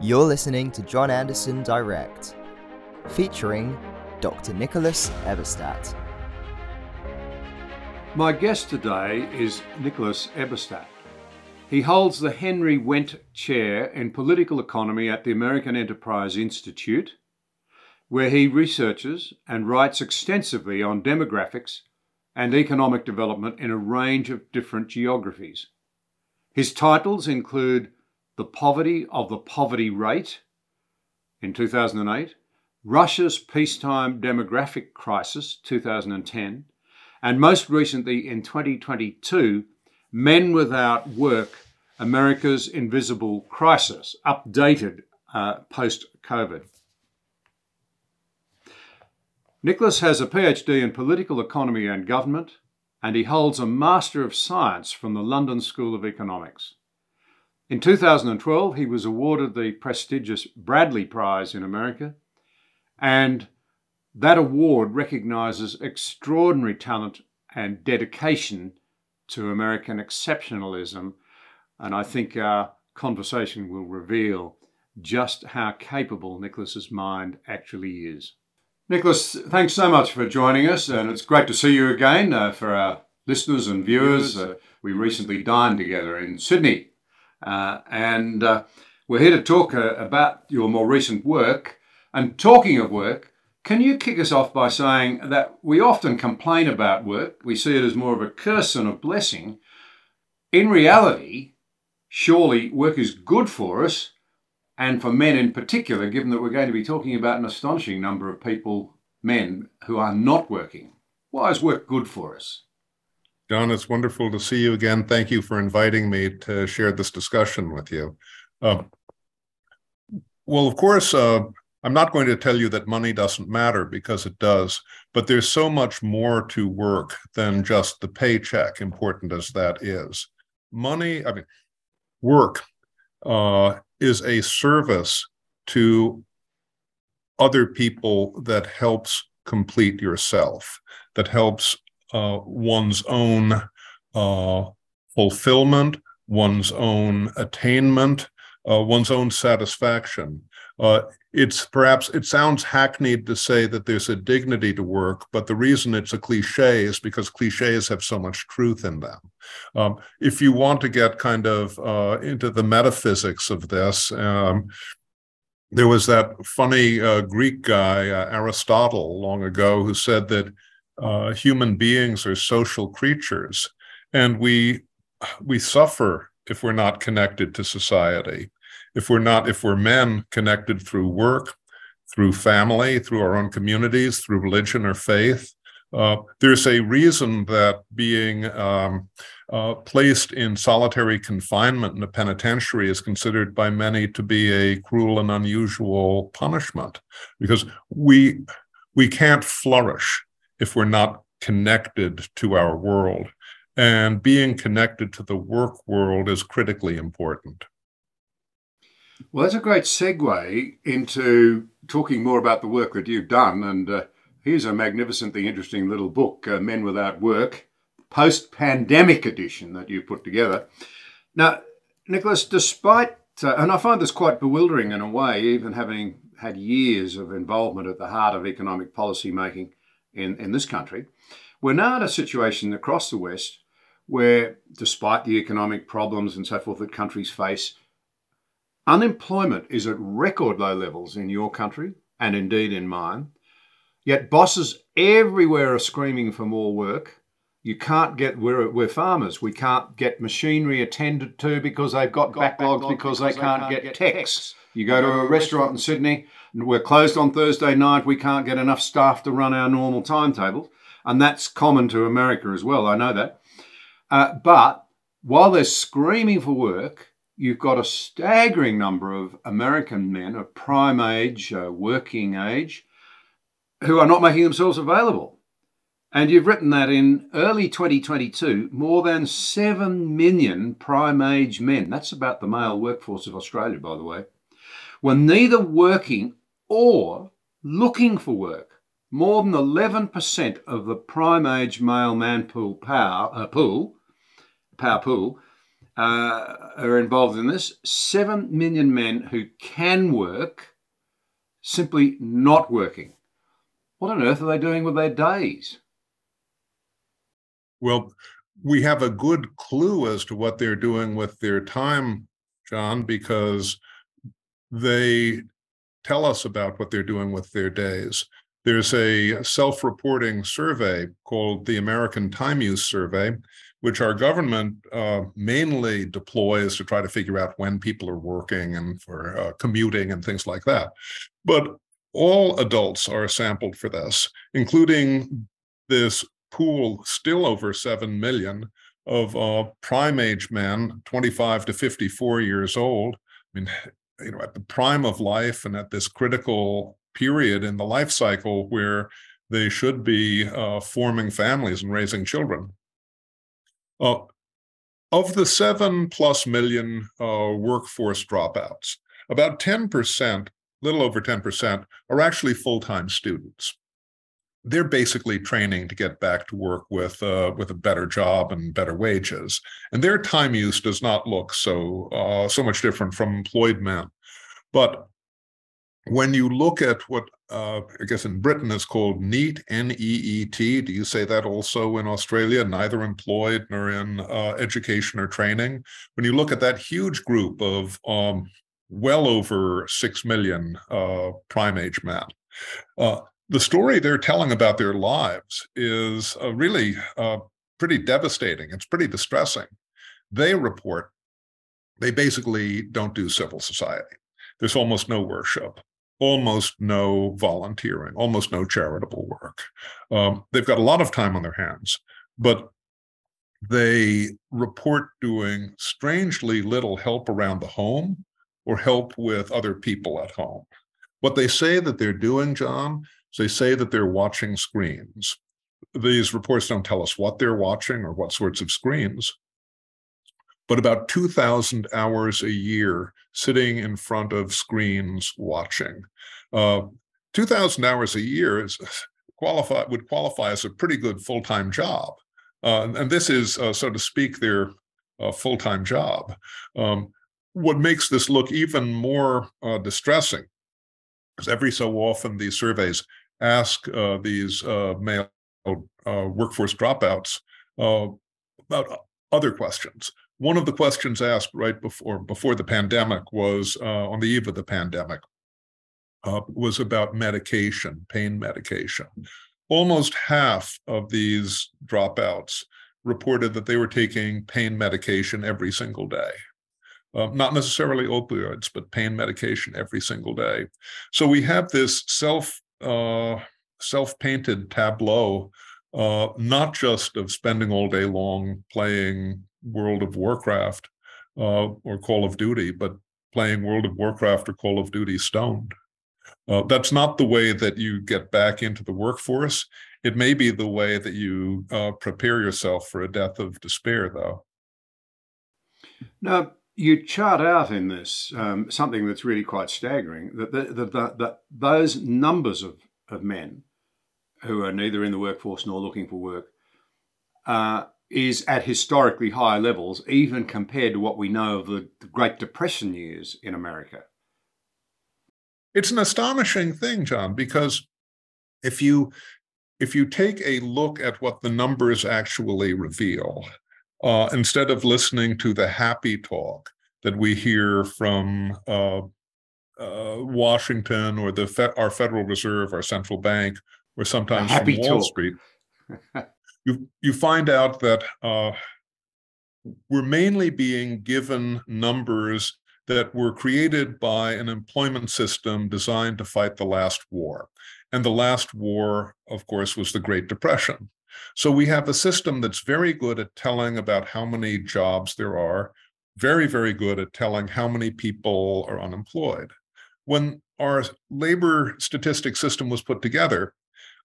You're listening to John Anderson Direct, featuring Dr. Nicholas Eberstadt. My guest today is Nicholas Eberstadt. He holds the Henry Wendt Chair in Political Economy at the American Enterprise Institute, where he researches and writes extensively on demographics and economic development in a range of different geographies. His titles include the poverty of the poverty rate in 2008, Russia's peacetime demographic crisis 2010, and most recently in 2022, Men Without Work America's Invisible Crisis, updated uh, post COVID. Nicholas has a PhD in political economy and government, and he holds a Master of Science from the London School of Economics. In 2012, he was awarded the prestigious Bradley Prize in America, and that award recognizes extraordinary talent and dedication to American exceptionalism. And I think our conversation will reveal just how capable Nicholas's mind actually is. Nicholas, thanks so much for joining us, and it's great to see you again uh, for our listeners and viewers. Uh, we recently dined together in Sydney uh, and uh, we're here to talk uh, about your more recent work. And talking of work, can you kick us off by saying that we often complain about work? We see it as more of a curse than a blessing. In reality, surely work is good for us, and for men in particular, given that we're going to be talking about an astonishing number of people, men, who are not working. Why is work good for us? John, it's wonderful to see you again. Thank you for inviting me to share this discussion with you. Uh, well, of course, uh, I'm not going to tell you that money doesn't matter because it does, but there's so much more to work than just the paycheck, important as that is. Money, I mean, work uh, is a service to other people that helps complete yourself, that helps one's own uh, fulfillment, one's own attainment, uh, one's own satisfaction. Uh, it's perhaps it sounds hackneyed to say that there's a dignity to work, but the reason it's a cliche is because cliches have so much truth in them. Um, if you want to get kind of uh, into the metaphysics of this, um, there was that funny uh, Greek guy, Aristotle, long ago, who said that uh, human beings are social creatures, and we we suffer if we're not connected to society. If we're not, if we're men connected through work, through family, through our own communities, through religion or faith, uh, there's a reason that being um, uh, placed in solitary confinement in a penitentiary is considered by many to be a cruel and unusual punishment because we we can't flourish if we're not connected to our world. And being connected to the work world is critically important. Well, that's a great segue into talking more about the work that you've done. And uh, here's a magnificently interesting little book, uh, Men Without Work, post pandemic edition that you put together. Now, Nicholas, despite, uh, and I find this quite bewildering in a way, even having had years of involvement at the heart of economic policy making, in, in this country. We're now in a situation across the West where, despite the economic problems and so forth that countries face, unemployment is at record low levels in your country and indeed in mine. Yet bosses everywhere are screaming for more work. You can't get, we're, we're farmers, we can't get machinery attended to because they've got, got backlogs, backlogs because, because, they can't, can't get, get techs. You go to a restaurant in Sydney, we're closed on Thursday night, we can't get enough staff to run our normal timetables. And that's common to America as well, I know that. Uh, but while they're screaming for work, you've got a staggering number of American men of prime age, uh, working age, who are not making themselves available. And you've written that in early 2022, more than 7 million prime age men, that's about the male workforce of Australia, by the way, were neither working or looking for work. More than 11% of the prime age male man pool power, uh, pool, power pool uh, are involved in this. Seven million men who can work simply not working. What on earth are they doing with their days? Well, we have a good clue as to what they're doing with their time, John, because they tell us about what they're doing with their days. There's a self reporting survey called the American Time Use Survey, which our government uh, mainly deploys to try to figure out when people are working and for uh, commuting and things like that. But all adults are sampled for this, including this pool still over 7 million of uh, prime age men, 25 to 54 years old. I mean, you know, at the prime of life and at this critical period in the life cycle where they should be uh, forming families and raising children. Uh, of the seven plus million uh, workforce dropouts, about 10%, little over 10%, are actually full time students they're basically training to get back to work with uh, with a better job and better wages, and their time use does not look so uh, so much different from employed men. But when you look at what uh, I guess in Britain is called NEET, N-E-E-T, do you say that also in Australia? Neither employed nor in uh, education or training. When you look at that huge group of um, well over six million uh, prime age men, uh, the story they're telling about their lives is uh, really uh, pretty devastating. It's pretty distressing. They report they basically don't do civil society. There's almost no worship, almost no volunteering, almost no charitable work. Um, they've got a lot of time on their hands, but they report doing strangely little help around the home or help with other people at home. What they say that they're doing, John, they say that they're watching screens. These reports don't tell us what they're watching or what sorts of screens, but about 2,000 hours a year sitting in front of screens watching. Uh, 2,000 hours a year is qualify would qualify as a pretty good full-time job. Uh, and this is, uh, so to speak, their uh, full-time job. Um, what makes this look even more uh, distressing is every so often these surveys ask uh, these uh, male uh, workforce dropouts about other questions. One of the questions asked right before before the pandemic was on the eve of the pandemic was about medication, pain medication. Almost half of these dropouts reported that they were taking pain medication every single day uh, not necessarily opioids, but pain medication every single day. So we have this self uh, self painted tableau, uh, not just of spending all day long playing World of Warcraft uh, or Call of Duty, but playing World of Warcraft or Call of Duty stoned. Uh, that's not the way that you get back into the workforce. It may be the way that you uh, prepare yourself for a death of despair, though. Now, you chart out in this um, something that's really quite staggering that, the, the, the, that those numbers of, of men who are neither in the workforce nor looking for work uh, is at historically high levels, even compared to what we know of the, the Great Depression years in America. It's an astonishing thing, John, because if you if you take a look at what the numbers actually reveal, uh, instead of listening to the happy talk that we hear from uh, uh, Washington or the fe- our Federal Reserve, our central bank, or sometimes from Wall talk. Street, you you find out that uh, we're mainly being given numbers that were created by an employment system designed to fight the last war. And the last war, of course, was the Great Depression. So we have a system that's very good at telling about how many jobs there are, very, very good at telling how many people are unemployed. When our labor statistics system was put together,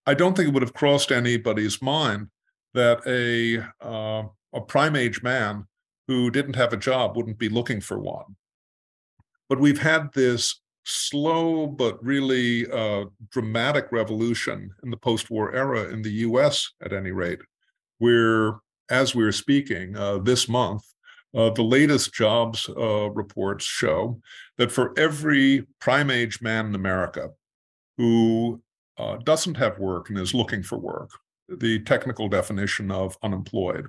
I don't think it would have crossed anybody's mind that a uh, a prime age man who didn't have a job wouldn't be looking for one. But we've had this slow but really uh, dramatic revolution in the post-war era in the U.S. at any rate, where, as we're speaking uh, this month, Uh, the latest jobs uh, reports show that for every prime age man in America who uh, doesn't have work and is looking for work, the technical definition of unemployed,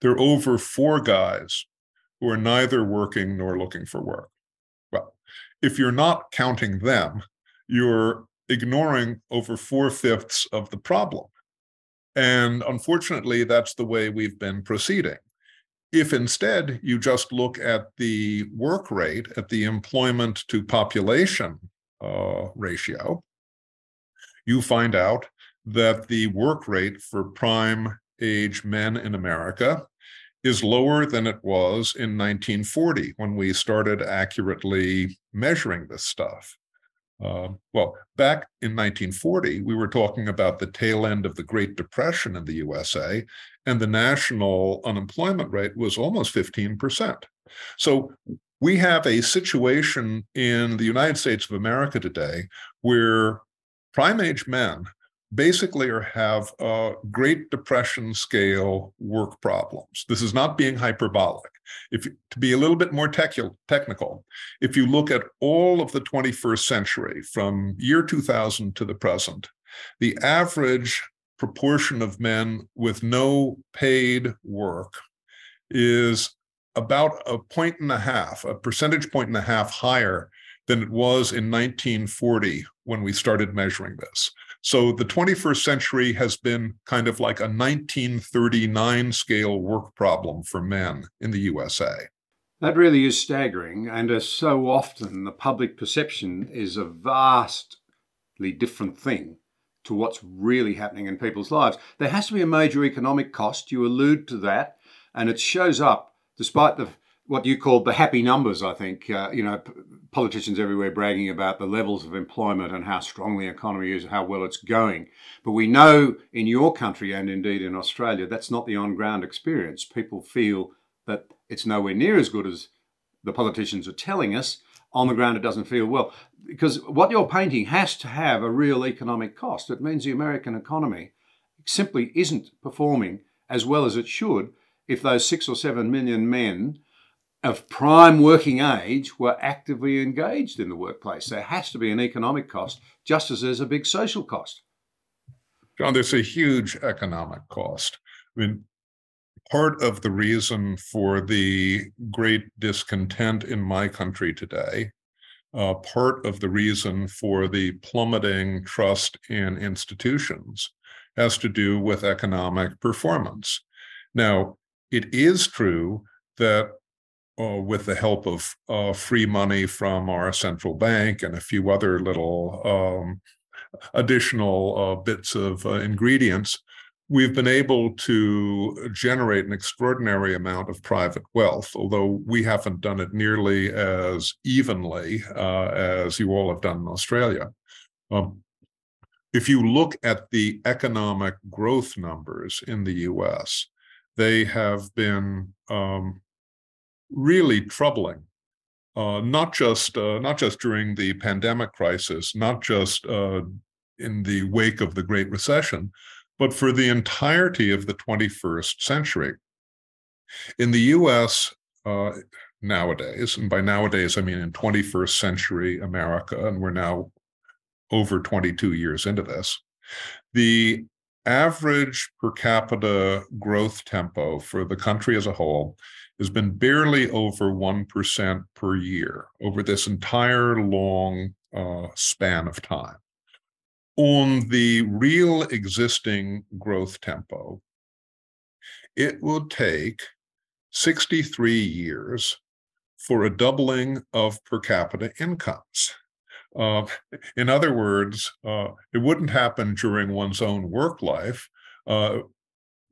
there are over four guys who are neither working nor looking for work. If you're not counting them, you're ignoring over four fifths of the problem. And unfortunately, that's the way we've been proceeding. If instead you just look at the work rate, at the employment to population uh, ratio, you find out that the work rate for prime age men in America is lower than it was in 1940 when we started accurately measuring this stuff. Uh, well, back in 1940, we were talking about the tail end of the Great Depression in the USA, and the national unemployment rate was almost 15%. So we have a situation in the United States of America today where prime age men basically are have uh, Great Depression scale work problems. This is not being hyperbolic. If to be a little bit more tech, technical, if you look at all of the 21st century from year 2000 to the present, the average proportion of men with no paid work is about a point and a half, a percentage point and a half higher than it was in 1940 when we started measuring this. So the 21st century has been kind of like a 1939 scale work problem for men in the USA. That really is staggering. And as so often, the public perception is a vastly different thing to what's really happening in people's lives. There has to be a major economic cost. You allude to that, and it shows up despite the what you called the happy numbers, I think. Uh, you know, p- politicians everywhere bragging about the levels of employment and how strong the economy is, how well it's going. But we know in your country and indeed in Australia, that's not the on ground experience. People feel that it's nowhere near as good as the politicians are telling us. On the ground, it doesn't feel well. Because what you're painting has to have a real economic cost. It means the American economy simply isn't performing as well as it should if those six or seven million men of prime working age were actively engaged in the workplace. There has to be an economic cost, just as there's a big social cost. John, there's a huge economic cost. I mean, part of the reason for the great discontent in my country today, uh, part of the reason for the plummeting trust in institutions has to do with economic performance. Now, it is true that uh, with the help of uh, free money from our central bank and a few other little um, additional uh, bits of uh, ingredients, we've been able to generate an extraordinary amount of private wealth, although we haven't done it nearly as evenly uh, as you all have done in Australia. Um, if you look at the economic growth numbers in the US, they have been um, really troubling. Uh, not just uh, not just during the pandemic crisis, not just uh, in the wake of the Great Recession, but for the entirety of the 21st century. In the U.S. Uh, nowadays, and by nowadays I mean in 21st century America, and we're now over 22 years into this, the average per capita growth tempo for the country as a whole has been barely over 1% per year over this entire long uh, span of time. On the real existing growth tempo, it will take 63 years for a doubling of per capita incomes. Uh, in other words, uh, it wouldn't happen during one's own work life. Uh,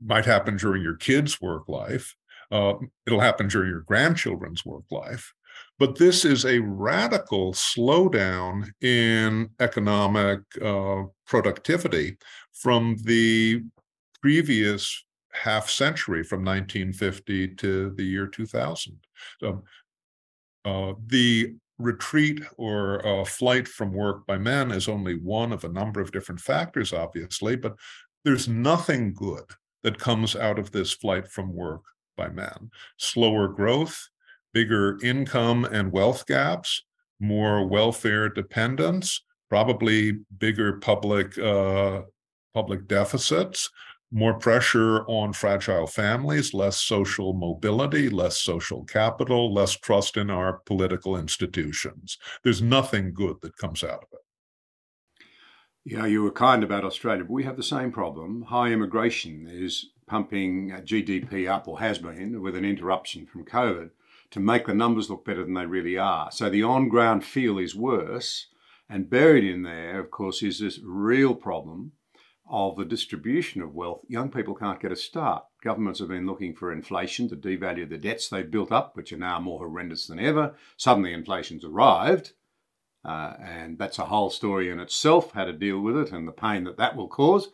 might happen during your kid's work life. Uh, it'll happen during your grandchildren's work life. But this is a radical slowdown in economic uh, productivity from the previous half century, from 1950 to the year 2000. So, uh, the retreat or uh, flight from work by men is only one of a number of different factors, obviously, but there's nothing good that comes out of this flight from work by men. Slower growth, bigger income and wealth gaps, more welfare dependence, probably bigger public uh, public deficits, more pressure on fragile families, less social mobility, less social capital, less trust in our political institutions. There's nothing good that comes out of it. Yeah, you were kind about Australia, but we have the same problem. High immigration is pumping GDP up, or has been, with an interruption from COVID to make the numbers look better than they really are. So the on ground feel is worse. And buried in there, of course, is this real problem of the distribution of wealth. Young people can't get a start. Governments have been looking for inflation to devalue the debts they've built up, which are now more horrendous than ever. Suddenly, inflation's arrived. Uh, and that's a whole story in itself, how to deal with it and the pain that that will cause.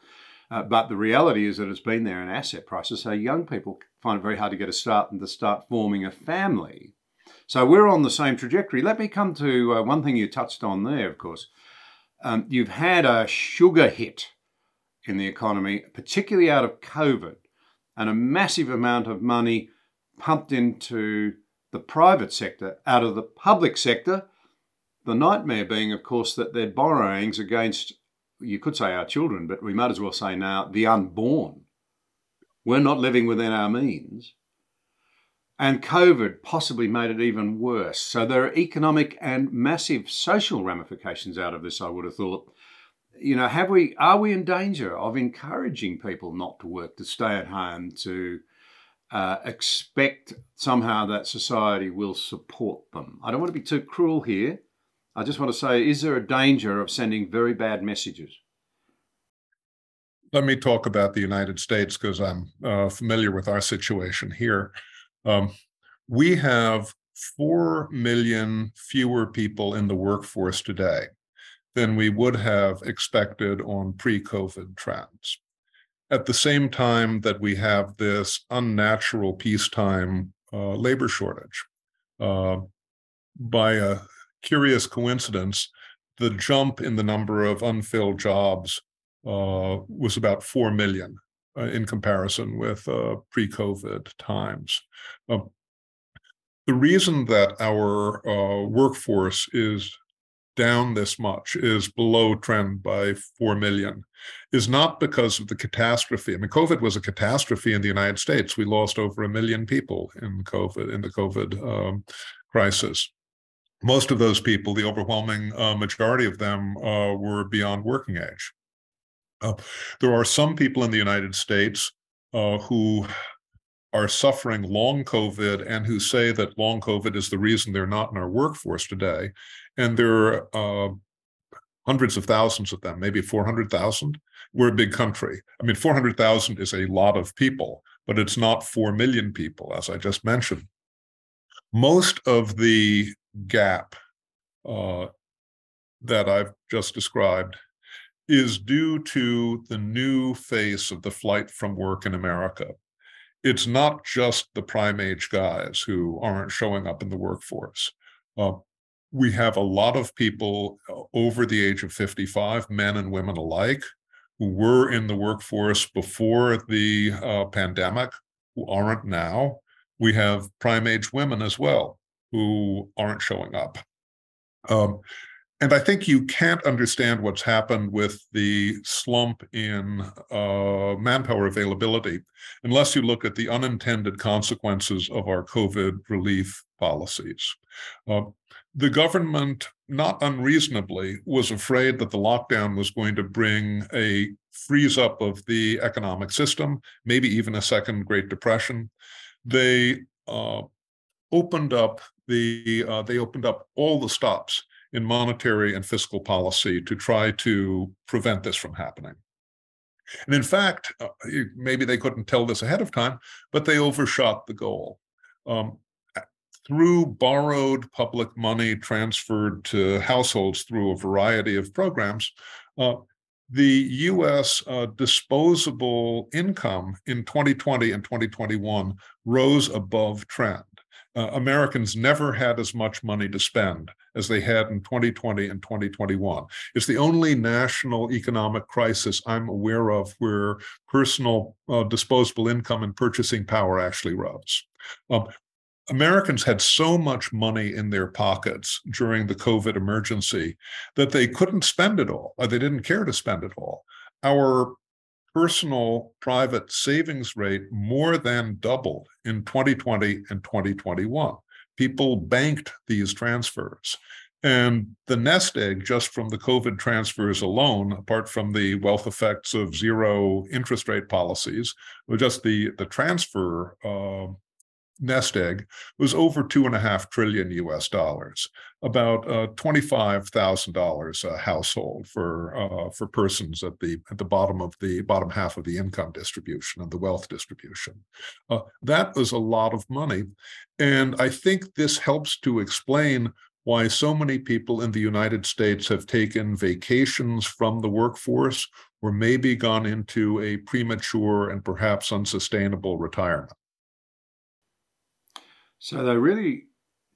Uh, but the reality is that it's been there in asset prices. So young people find it very hard to get a start and to start forming a family. So we're on the same trajectory. Let me come to uh, one thing you touched on there, of course. Um, you've had a sugar hit in the economy, particularly out of COVID, and a massive amount of money pumped into the private sector out of the public sector. The nightmare being, of course, that they're borrowings against you could say our children, but we might as well say now the unborn. We're not living within our means. And COVID possibly made it even worse. So there are economic and massive social ramifications out of this, I would have thought. You know, have we are we in danger of encouraging people not to work, to stay at home, to uh, expect somehow that society will support them? I don't want to be too cruel here, I just want to say, is there a danger of sending very bad messages? Let me talk about the United States because I'm uh, familiar with our situation here. Um, we have 4 million fewer people in the workforce today than we would have expected on pre COVID trends. At the same time that we have this unnatural peacetime uh, labor shortage. Uh, by a curious coincidence, the jump in the number of unfilled jobs uh, was about 4 million uh, in comparison with uh, pre COVID times. Um, the reason that our uh, workforce is down this much, is below trend by 4 million, is not because of the catastrophe. I mean, COVID was a catastrophe in the United States. We lost over a million people in COVID, in the COVID um, crisis most of those people, the overwhelming uh, majority of them, uh, were beyond working age. Uh, there are some people in the United States uh, who are suffering long COVID and who say that long COVID is the reason they're not in our workforce today. And there are uh, hundreds of thousands of them, maybe 400,000. We're a big country. I mean, 400,000 is a lot of people, but it's not 4 million people, as I just mentioned. Most of the gap uh, that I've just described is due to the new face of the flight from work in America. It's not just the prime age guys who aren't showing up in the workforce. Uh, we have a lot of people uh, over the age of 55, men and women alike, who were in the workforce before the uh, pandemic, who aren't now. We have prime age women as well who aren't showing up. Um, and I think you can't understand what's happened with the slump in uh, manpower availability unless you look at the unintended consequences of our COVID relief policies. Uh, the government, not unreasonably, was afraid that the lockdown was going to bring a freeze up of the economic system, maybe even a second Great Depression. They uh, opened up the uh, they opened up all the stops in monetary and fiscal policy to try to prevent this from happening. And in fact, uh, maybe they couldn't tell this ahead of time, but they overshot the goal. Um, through borrowed public money transferred to households through a variety of programs, uh, the US uh, disposable income in 2020 and 2021 rose above trend. Uh, Americans never had as much money to spend as they had in 2020 and 2021. It's the only national economic crisis I'm aware of where personal uh, disposable income and purchasing power actually rose. Um, Americans had so much money in their pockets during the COVID emergency that they couldn't spend it all, or they didn't care to spend it all. Our personal private savings rate more than doubled in 2020 and 2021. People banked these transfers. And the nest egg, just from the COVID transfers alone, apart from the wealth effects of zero interest rate policies, just the, the transfer uh, nest egg was over two and a half trillion US dollars, about uh, $25,000 a household for, uh, for persons at the, at the bottom of the bottom half of the income distribution and the wealth distribution. Uh, that was a lot of money. And I think this helps to explain why so many people in the United States have taken vacations from the workforce or maybe gone into a premature and perhaps unsustainable retirement. So they really,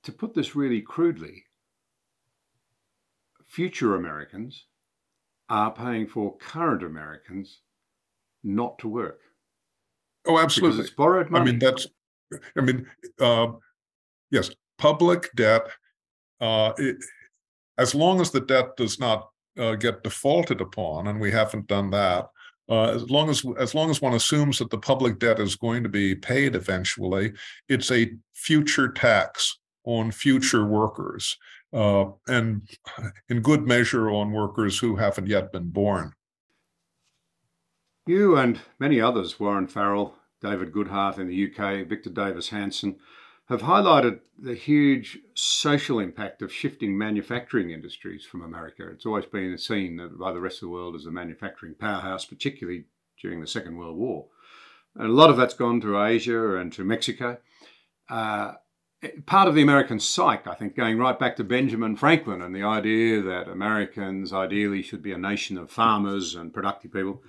to put this really crudely, future Americans are paying for current Americans not to work. Oh, absolutely. Because it's borrowed money. I mean, that's, I mean, uh, yes, public debt, uh, it, as long as the debt does not uh, get defaulted upon, and we haven't done that, uh, as long as as long as one assumes that the public debt is going to be paid eventually, it's a future tax on future workers, uh, and in good measure on workers who haven't yet been born. You and many others, Warren Farrell, David Goodhart in the UK, Victor Davis Hanson, have highlighted the huge social impact of shifting manufacturing industries from America. It's always been seen by the rest of the world as a manufacturing powerhouse, particularly during the Second World War. And a lot of that's gone to Asia and to Mexico. Uh, part of the American psyche, I think, going right back to Benjamin Franklin and the idea that Americans ideally should be a nation of farmers and productive people.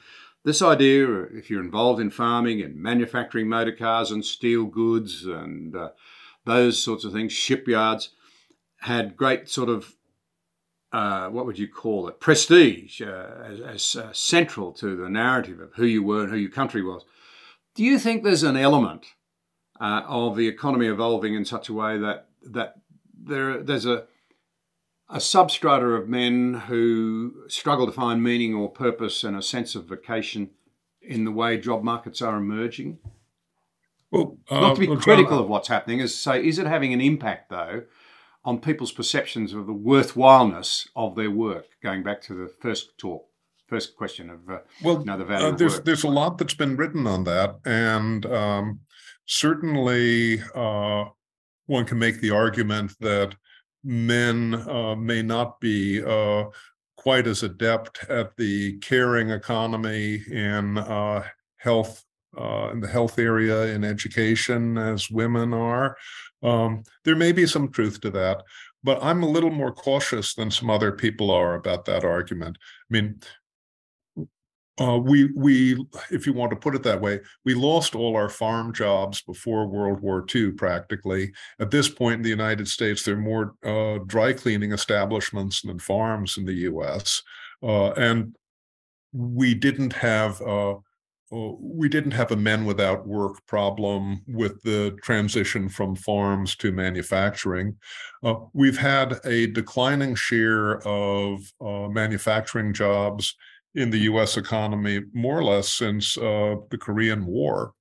This idea, if you're involved in farming and manufacturing motor cars and steel goods and uh, those sorts of things, shipyards, had great sort of uh, what would you call it prestige uh, as, as uh, central to the narrative of who you were and who your country was. Do you think there's an element uh, of the economy evolving in such a way that that there there's a a substrata of men who struggle to find meaning or purpose and a sense of vocation in the way job markets are emerging? Well, uh, not to be well, critical of what's happening, is say, is it having an impact though on people's perceptions of the worthwhileness of their work? Going back to the first talk, first question of uh, well, you know, the value uh, of there's work. there's a lot that's been written on that, and um, certainly uh, one can make the argument that men uh, may not be uh, quite as adept at the caring economy in uh, health uh, in the health area in education as women are. Um, there may be some truth to that, but I'm a little more cautious than some other people are about that argument. I mean, uh, we we if you want to put it that way we lost all our farm jobs before world war ii practically at this point in the united states there are more uh, dry cleaning establishments than farms in the us uh, and we didn't have uh, uh, we didn't have a men without work problem with the transition from farms to manufacturing. Uh, we've had a declining share of manufacturing jobs in the US economy more or less since uh, the Korean War.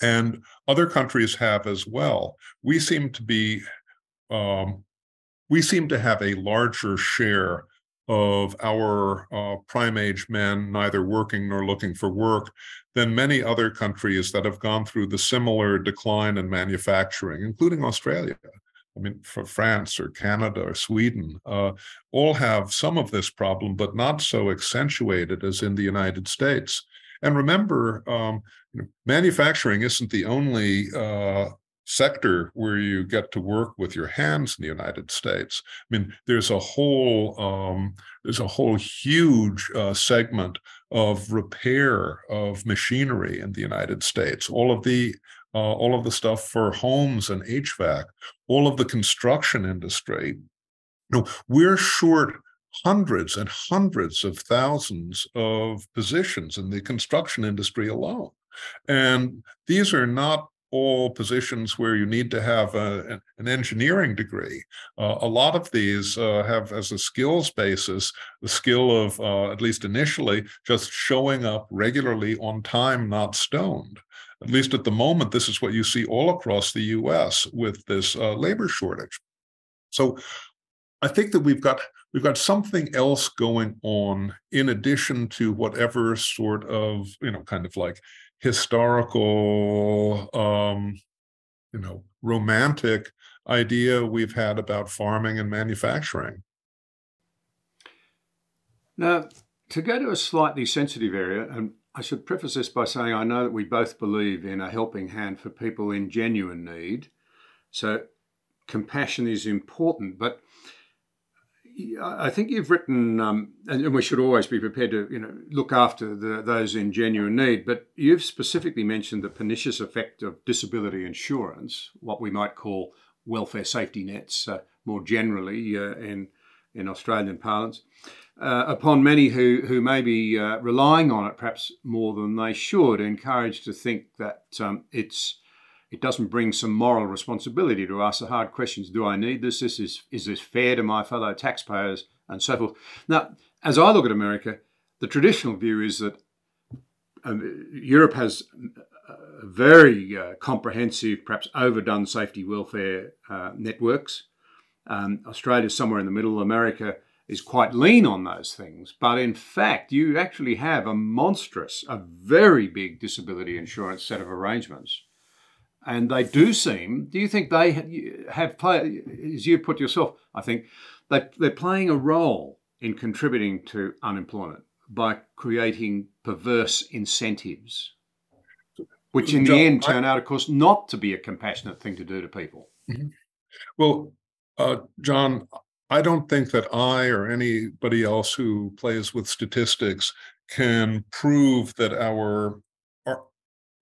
And other countries have as well. We seem to be, um, we seem to have a larger share of our uh, prime age men neither working nor looking for work than many other countries that have gone through the similar decline in manufacturing, including Australia. I mean, for France or Canada or Sweden, uh, all have some of this problem, but not so accentuated as in the United States. And remember, um, manufacturing isn't the only uh, sector where you get to work with your hands in the United States. I mean, there's a whole um, there's a whole huge uh, segment of repair of machinery in the United States. All of the uh, all of the stuff for homes and HVAC, all of the construction industry. You know, we're short hundreds and hundreds of thousands of positions in the construction industry alone. And these are not all positions where you need to have a, an engineering degree. Uh, a lot of these uh, have as a skills basis the skill of, uh, at least initially, just showing up regularly on time, not stoned. At least at the moment, this is what you see all across the US with this uh, labor shortage. So I think that we've got we've got something else going on in addition to whatever sort of you know kind of like historical um you know romantic idea we've had about farming and manufacturing now to go to a slightly sensitive area and I should preface this by saying I know that we both believe in a helping hand for people in genuine need. So compassion is important, but I think you've written, um, and we should always be prepared to, you know, look after the, those in genuine need. But you've specifically mentioned the pernicious effect of disability insurance, what we might call welfare safety nets, uh, more generally uh, in in Australian parlance, uh, upon many who who may be uh, relying on it perhaps more than they should. Encouraged to think that um, it's it doesn't bring some moral responsibility to ask the hard questions. Do i need this? This is is this fair to my fellow taxpayers? And so forth. Now as i look at america the traditional view is that um, europe has very uh, comprehensive perhaps overdone safety welfare uh, networks. Um, australia's somewhere in the middle. America is quite lean on those things. But in fact, you actually have a monstrous, a very big disability insurance set of arrangements and they do seem. Do you think they have played, as you put yourself? I think they they're playing a role in contributing to unemployment by creating perverse incentives, which in the end turn out, of course, not to be a compassionate thing to do to people. Mm-hmm. Well, uh, John, I don't think that I or anybody else who plays with statistics can prove that our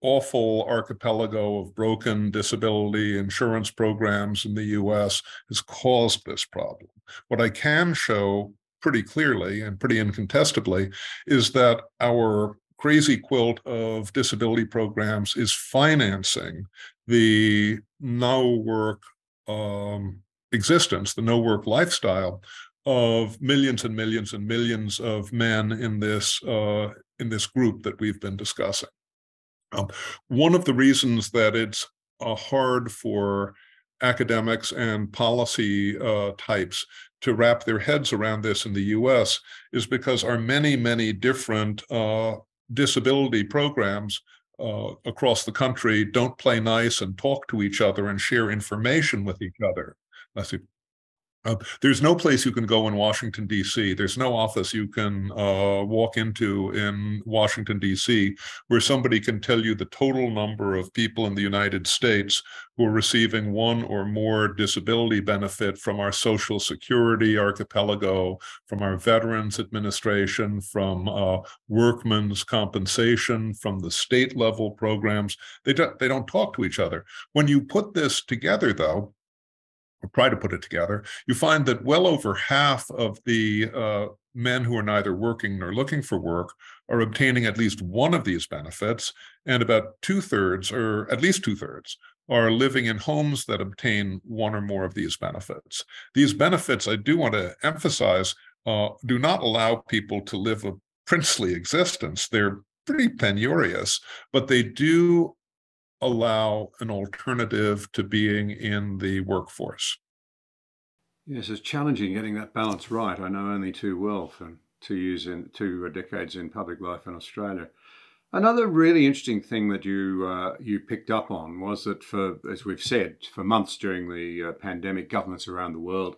awful archipelago of broken disability insurance programs in the US has caused this problem. What I can show pretty clearly and pretty incontestably is that our crazy quilt of disability programs is financing the no work um, existence, the no work lifestyle of millions and millions and millions of men in this uh, in this group that we've been discussing. Um, one of the reasons that it's uh, hard for academics and policy uh, types to wrap their heads around this in the US is because our many, many different uh, disability programs uh, across the country don't play nice and talk to each other and share information with each other. Uh, there's no place you can go in Washington, D.C. There's no office you can uh, walk into in Washington, D.C., where somebody can tell you the total number of people in the United States who are receiving one or more disability benefit from our Social Security archipelago, from our Veterans Administration, from uh, workmen's compensation, from the state level programs. They don't, they don't talk to each other. When you put this together, though, try to put it together, you find that well over half of the uh, men who are neither working nor looking for work are obtaining at least one of these benefits, and about two thirds, or at least two thirds, are living in homes that obtain one or more of these benefits. These benefits, I do want to emphasize, uh, do not allow people to live a princely existence. They're pretty penurious, but they do allow an alternative to being in the workforce. Yes, it's challenging getting that balance right. I know only too well from two years in two decades in public life in Australia. Another really interesting thing that you uh, you picked up on was that for, as we've said, for months during the uh, pandemic, governments around the world,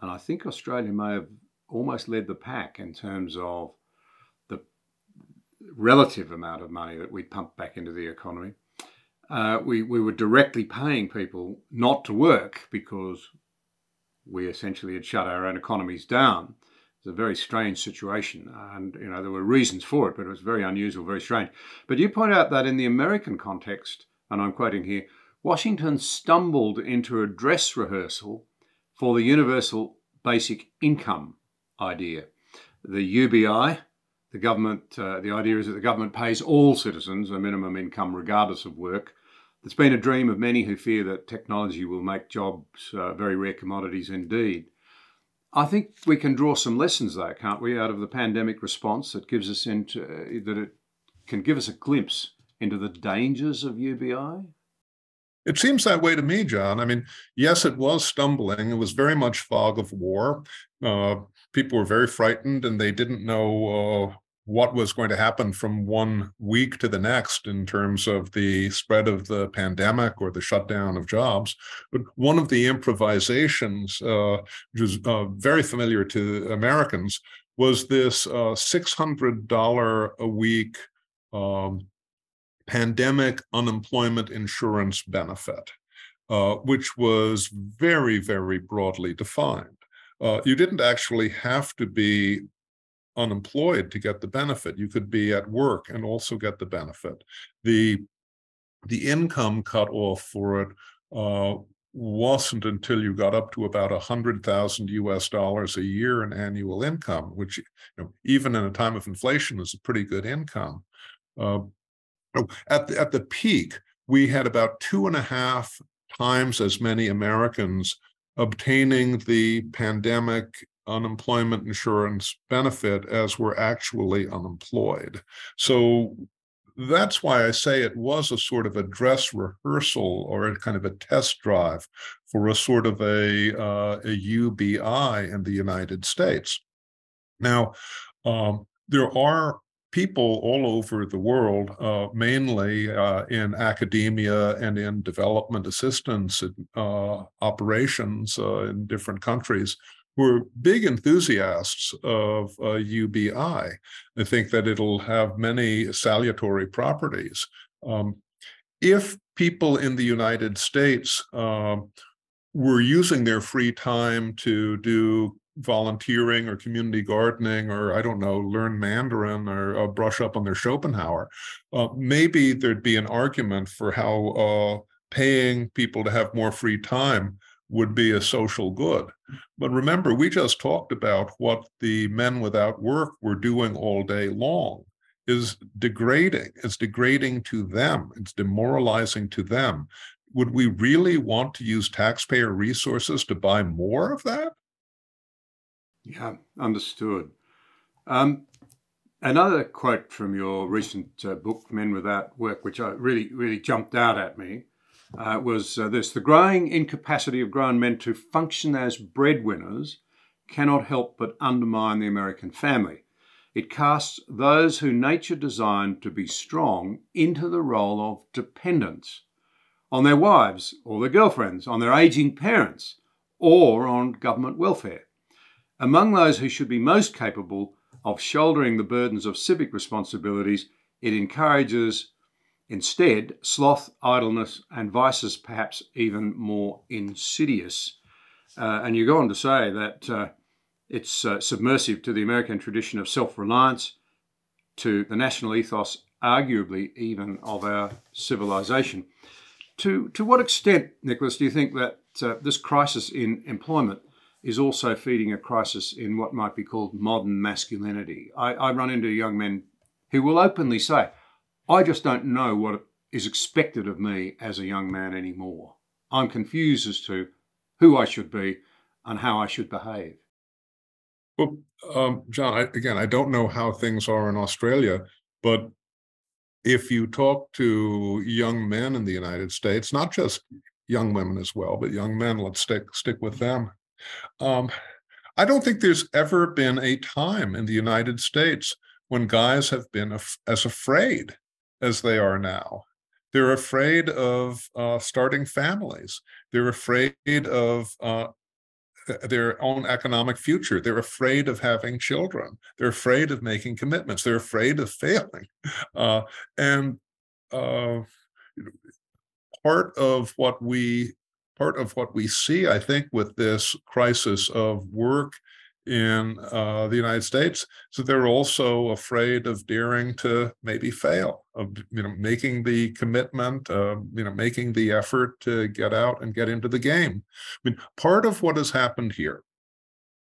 and I think Australia may have almost led the pack in terms of the relative amount of money that we pumped back into the economy uh, we, we were directly paying people not to work because we essentially had shut our own economies down. It's a very strange situation, and you know there were reasons for it, but it was very unusual, very strange. But you point out that in the American context, and I'm quoting here Washington stumbled into a dress rehearsal for the universal basic income idea. The UBI, the government, uh, the idea is that the government pays all citizens a minimum income regardless of work. It's been a dream of many who fear that technology will make jobs uh, very rare commodities indeed. I think we can draw some lessons, though, can't we, out of the pandemic response that gives us into uh, that it can give us a glimpse into the dangers of UBI. It seems that way to me, John. I mean, yes, it was stumbling. It was very much fog of war. Uh, people were very frightened, and they didn't know uh, what was going to happen from one week to the next in terms of the spread of the pandemic or the shutdown of jobs. But one of the improvisations, uh, which is uh, very familiar to Americans, was this uh, $600 a week um, pandemic unemployment insurance benefit, uh, which was very, very broadly defined. Uh, you didn't actually have to be unemployed to get the benefit. You could be at work and also get the benefit. The the income cut off for it uh, wasn't until you got up to about a hundred thousand U.S. dollars a year in annual income, which you know, even in a time of inflation is a pretty good income. Uh, oh, at the, at the peak, we had about two and a half times as many Americans obtaining the pandemic unemployment insurance benefit as were actually unemployed. So that's why I say it was a sort of a dress rehearsal or a kind of a test drive for a sort of a, uh, a UBI in the United States. Now, um, there are people all over the world, uh, mainly uh, in academia and in development assistance uh, operations uh, in different countries, were big enthusiasts of uh, UBI. I think that it'll have many salutary properties. Um, if people in the United States uh, were using their free time to do volunteering or community gardening or I don't know, learn Mandarin or uh, brush up on their Schopenhauer, uh, maybe there'd be an argument for how uh, paying people to have more free time would be a social good. But remember, we just talked about what the men without work were doing all day long is degrading. It's degrading to them. It's demoralizing to them. Would we really want to use taxpayer resources to buy more of that? Yeah, understood. Um, another quote from your recent uh, book, Men Without Work, which I really, really jumped out at me, uh, was uh, this The growing incapacity of grown men to function as breadwinners cannot help but undermine the American family. It casts those who nature designed to be strong into the role of dependents on their wives or their girlfriends, on their aging parents, or on government welfare. Among those who should be most capable of shouldering the burdens of civic responsibilities, it encourages Instead, sloth, idleness, and vices, perhaps even more insidious. Uh, and you go on to say that uh, it's uh, submersive to the American tradition of self reliance, to the national ethos, arguably even of our civilization. To, to what extent, Nicholas, do you think that uh, this crisis in employment is also feeding a crisis in what might be called modern masculinity? I, I run into young men who will openly say, I just don't know what is expected of me as a young man anymore. I'm confused as to who I should be and how I should behave. Well, um, John, I, again, I don't know how things are in Australia, but if you talk to young men in the United States, not just young women as well, but young men, let's stick stick with them. Um, I don't think there's ever been a time in the United States when guys have been af- as afraid as they are now. They're afraid of uh, starting families. They're afraid of uh, their own economic future. They're afraid of having children. They're afraid of making commitments. They're afraid of failing. Uh, and uh, part of what we part of what we see, I think, with this crisis of work in uh, the United States. So they're also afraid of daring to maybe fail, of you know making the commitment, uh, you know making the effort to get out and get into the game. I mean, part of what has happened here,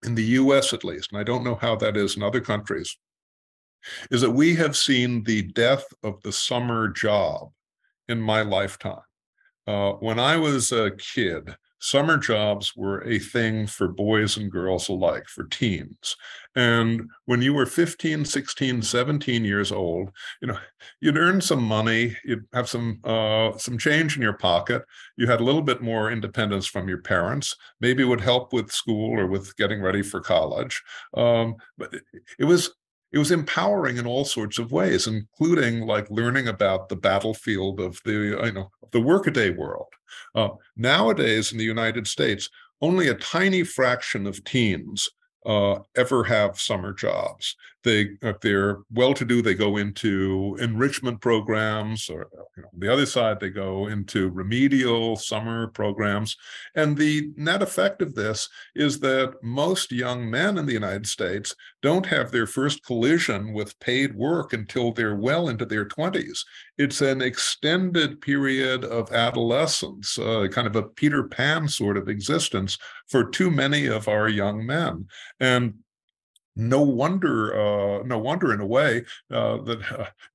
in the U.S. at least, and I don't know how that is in other countries, is that we have seen the death of the summer job in my lifetime. Uh, when I was a kid, summer jobs were a thing for boys and girls alike, for teens. And when you were 15, 16, 17 years old, you know, you'd earn some money, you'd have some uh, some change in your pocket, you had a little bit more independence from your parents, maybe it would help with school or with getting ready for college. Um, but it, it was it was empowering in all sorts of ways, including like learning about the battlefield of the you know the workaday world. Uh, nowadays in the United States, only a tiny fraction of teens uh, ever have summer jobs. They, if they're well-to-do, they go into enrichment programs, or you know, the other side, they go into remedial summer programs. And the net effect of this is that most young men in the United States don't have their first collision with paid work until they're well into their 20s. It's an extended period of adolescence, uh, kind of a Peter Pan sort of existence for too many of our young men. And no wonder, uh, no wonder in a way uh, that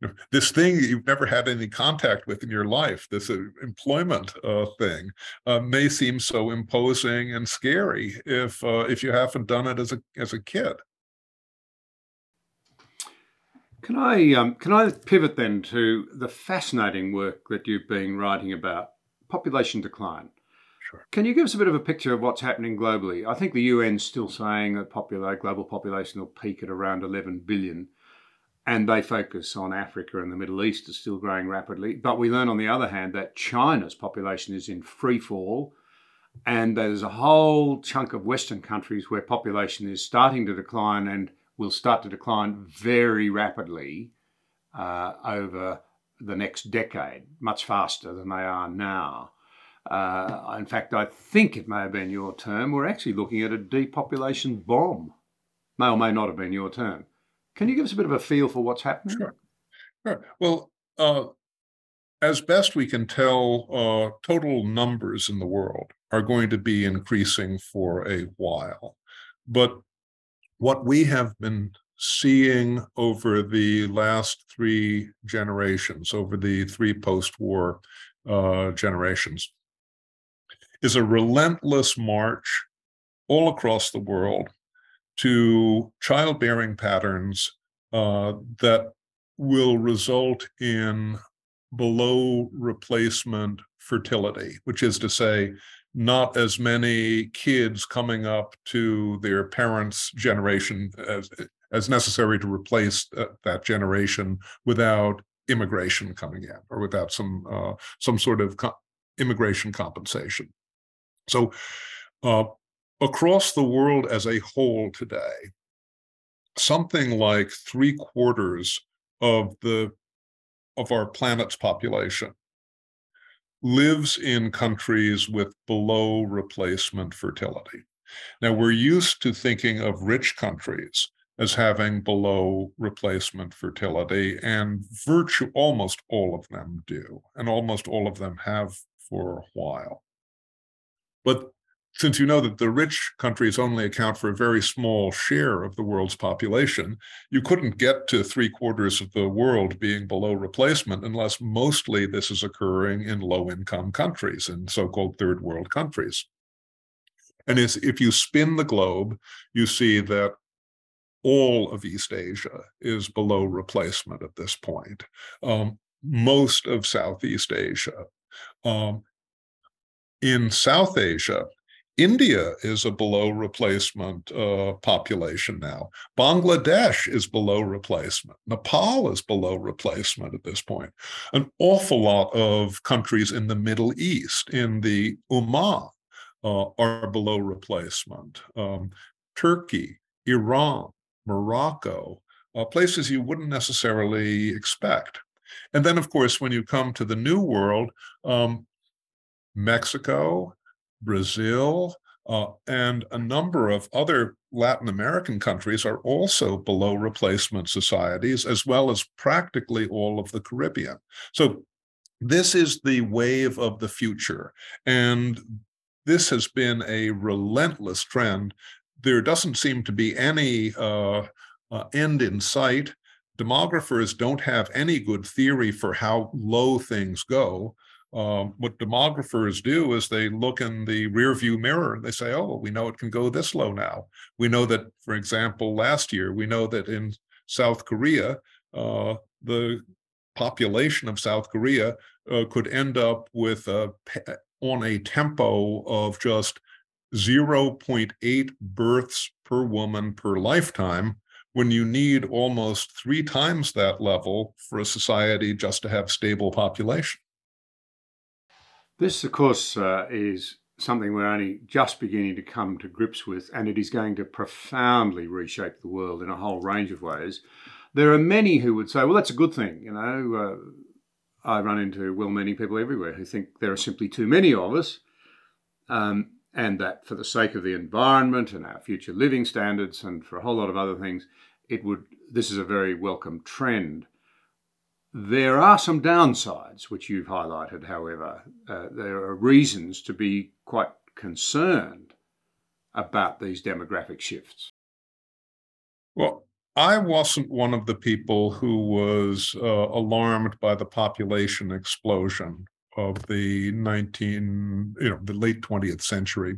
uh, this thing you've never had any contact with in your life, this uh, employment uh, thing, uh, may seem so imposing and scary if if you haven't done it as a as a kid. Can I um, can I pivot then to the fascinating work that you've been writing about population decline? Can you give us a bit of a picture of what's happening globally? I think the UN's still saying that popular, global population will peak at around 11 billion, and they focus on Africa and the Middle East is still growing rapidly. But we learn, on the other hand, that China's population is in free fall, and there's a whole chunk of Western countries where population is starting to decline and will start to decline very rapidly uh, over the next decade, much faster than they are now. Uh, in fact, I think it may have been your term. We're actually looking at a depopulation bomb. May or may not have been your term. Can you give us a bit of a feel for what's happening? Sure. Sure. Well, uh, as best we can tell, uh, total numbers in the world are going to be increasing for a while. But what we have been seeing over the last three generations, over the three post war uh, generations, is a relentless march all across the world to childbearing patterns uh, that will result in below replacement fertility, which is to say, not as many kids coming up to their parents' generation as, as necessary to replace uh, that generation without immigration coming in or without some uh, some sort of co- immigration compensation. So, uh, across the world as a whole today, something like three quarters of the of our planet's population lives in countries with below replacement fertility. Now, we're used to thinking of rich countries as having below replacement fertility, and virtue almost all of them do, and almost all of them have for a while. But since you know that the rich countries only account for a very small share of the world's population, you couldn't get to three quarters of the world being below replacement unless mostly this is occurring in low income countries, in so called third world countries. And if you spin the globe, you see that all of East Asia is below replacement at this point. Um, most of Southeast Asia, um, in South Asia, India is a below replacement uh, population now. Bangladesh is below replacement. Nepal is below replacement at this point. An awful lot of countries in the Middle East, in the Ummah, uh, are below replacement. Um, Turkey, Iran, Morocco, uh, places you wouldn't necessarily expect. And then, of course, when you come to the New World, um, Mexico, Brazil, Uh, and a number of other Latin American countries are also below replacement societies, as well as practically all of the Caribbean. So this is the wave of the future. And this has been a relentless trend. There doesn't seem to be any uh, uh, end in sight. Demographers don't have any good theory for how low things go. Um, what demographers do is they look in the rearview mirror and they say, oh, we know it can go this low now. We know that, for example, last year, we know that in South Korea, uh, the population of South Korea uh, could end up with a, on a tempo of just 0.8 births per woman per lifetime when you need almost three times that level for a society just to have stable population. This, of course, uh, is something we're only just beginning to come to grips with, and it is going to profoundly reshape the world in a whole range of ways. There are many who would say, well, that's a good thing. You know, uh, I run into well meaning people everywhere who think there are simply too many of us, um, and that for the sake of the environment and our future living standards and for a whole lot of other things, it would. This is a very welcome trend. There are some downsides, which you've highlighted, however. Uh, there are reasons to be quite concerned about these demographic shifts. Well, I wasn't one of the people who was uh, alarmed by the population explosion of the 19, you know, the late 20th century.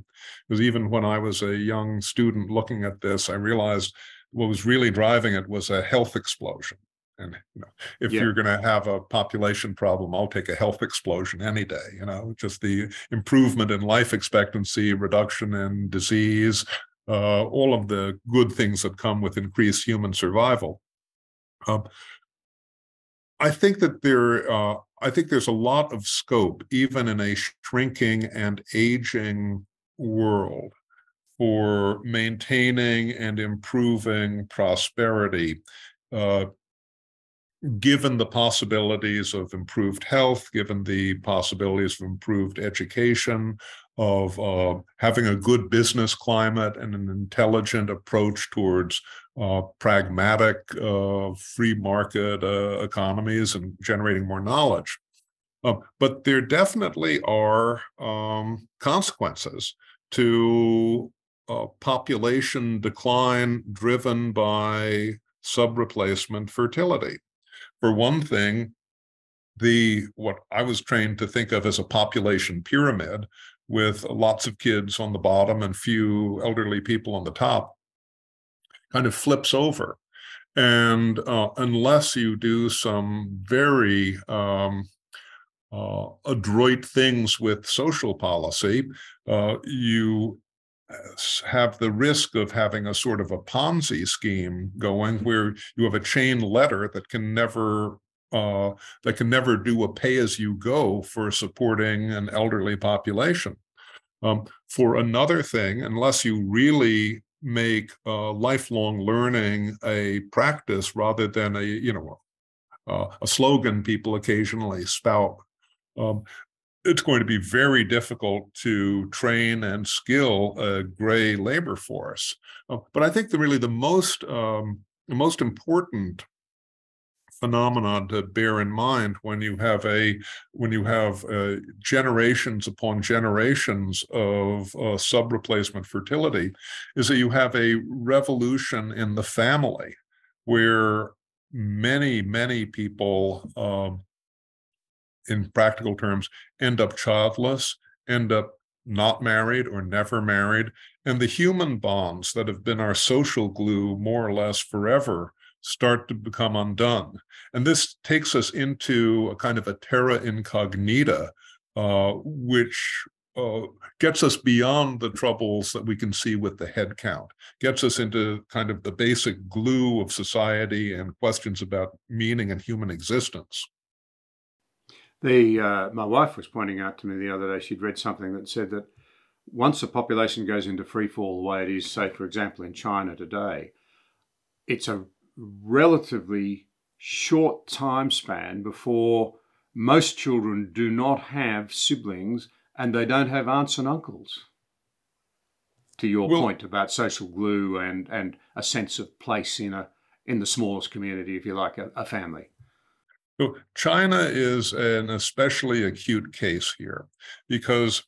Because even when I was a young student looking at this, I realized what was really driving it was a health explosion. And you know, if yeah. you're going to have a population problem, I'll take a health explosion any day. You know, just the improvement in life expectancy, reduction in disease, uh, all of the good things that come with increased human survival. Um, I think that there, uh, I think there's a lot of scope, even in a shrinking and aging world, for maintaining and improving prosperity. Uh, given the possibilities of improved health, given the possibilities of improved education, of uh, having a good business climate and an intelligent approach towards uh, pragmatic uh, free market uh, economies and generating more knowledge. Um, but there definitely are um, consequences to uh, population decline driven by subreplacement fertility. For one thing, the what I was trained to think of as a population pyramid, with lots of kids on the bottom and few elderly people on the top kind of flips over. And uh, unless you do some very um, uh, adroit things with social policy, uh, you have the risk of having a sort of a Ponzi scheme going where you have a chain letter that can never uh, that can never do a pay as you go for supporting an elderly population. Um, for another thing, unless you really make uh, lifelong learning a practice rather than a you know uh, a slogan people occasionally spout, um, it's going to be very difficult to train and skill a gray labor force. Uh, but I think the really the most um, the most important phenomenon to bear in mind when you have a when you have uh, generations upon generations of uh, sub replacement fertility is that you have a revolution in the family where many many people um, in practical terms end up childless end up not married or never married and the human bonds that have been our social glue more or less forever start to become undone. And this takes us into a kind of a terra incognita, uh, which uh, gets us beyond the troubles that we can see with the head count, gets us into kind of the basic glue of society and questions about meaning and human existence. The uh, my wife was pointing out to me the other day. She'd read something that said that once a population goes into free fall the way it is, say for example in China today, it's a relatively short time span before most children do not have siblings and they don't have aunts and uncles. to your well, point about social glue and, and a sense of place in a in the smallest community, if you like, a, a family. So China is an especially acute case here because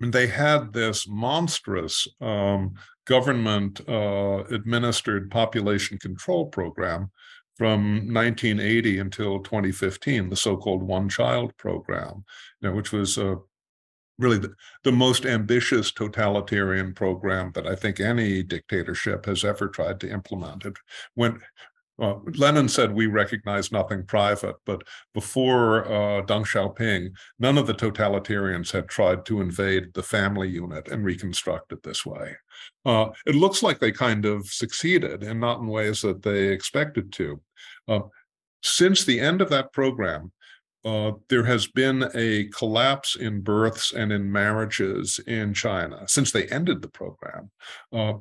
they had this monstrous um, government uh, administered population control program from 1980 until 2015, the so-called one child program, you know, which was uh, really the, the, most ambitious totalitarian program that I think any dictatorship has ever tried to implement. It went. Uh, Lenin said we recognize nothing private, but before uh, Deng Xiaoping, none of the totalitarians had tried to invade the family unit and reconstruct it this way. Uh, it looks like they kind of succeeded, and not in ways that they expected to. Uh, since the end of that program, uh, there has been a collapse in births and in marriages in China since they ended the program. Uh,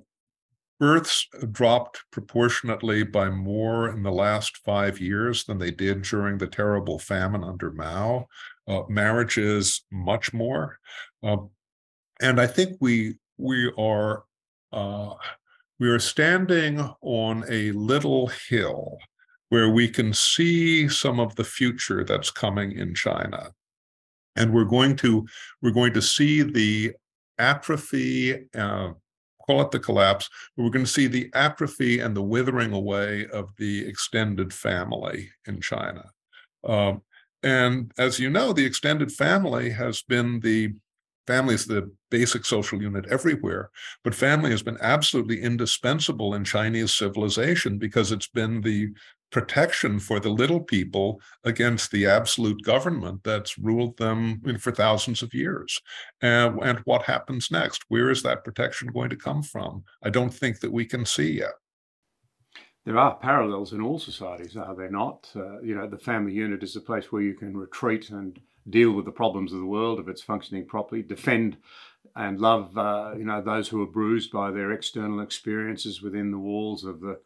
births dropped proportionately by more in the last five years than they did during the terrible famine under Mao. Uh, marriages much more, uh, and I think we we are uh, we are standing on a little hill where we can see some of the future that's coming in China. And we're going to we're going to see the atrophy, uh, call it the collapse, but we're going to see the atrophy and the withering away of the extended family in China. Um, and as you know, the extended family has been the family is the basic social unit everywhere, but family has been absolutely indispensable in Chinese civilization because it's been the protection for the little people against the absolute government that's ruled them for thousands of years. And, and what happens next? Where is that protection going to come from? I don't think that we can see yet. There are parallels in all societies, are there not? Uh, you know, the family unit is a place where you can retreat and deal with the problems of the world if it's functioning properly, defend and love, uh, you know, those who are bruised by their external experiences within the walls of the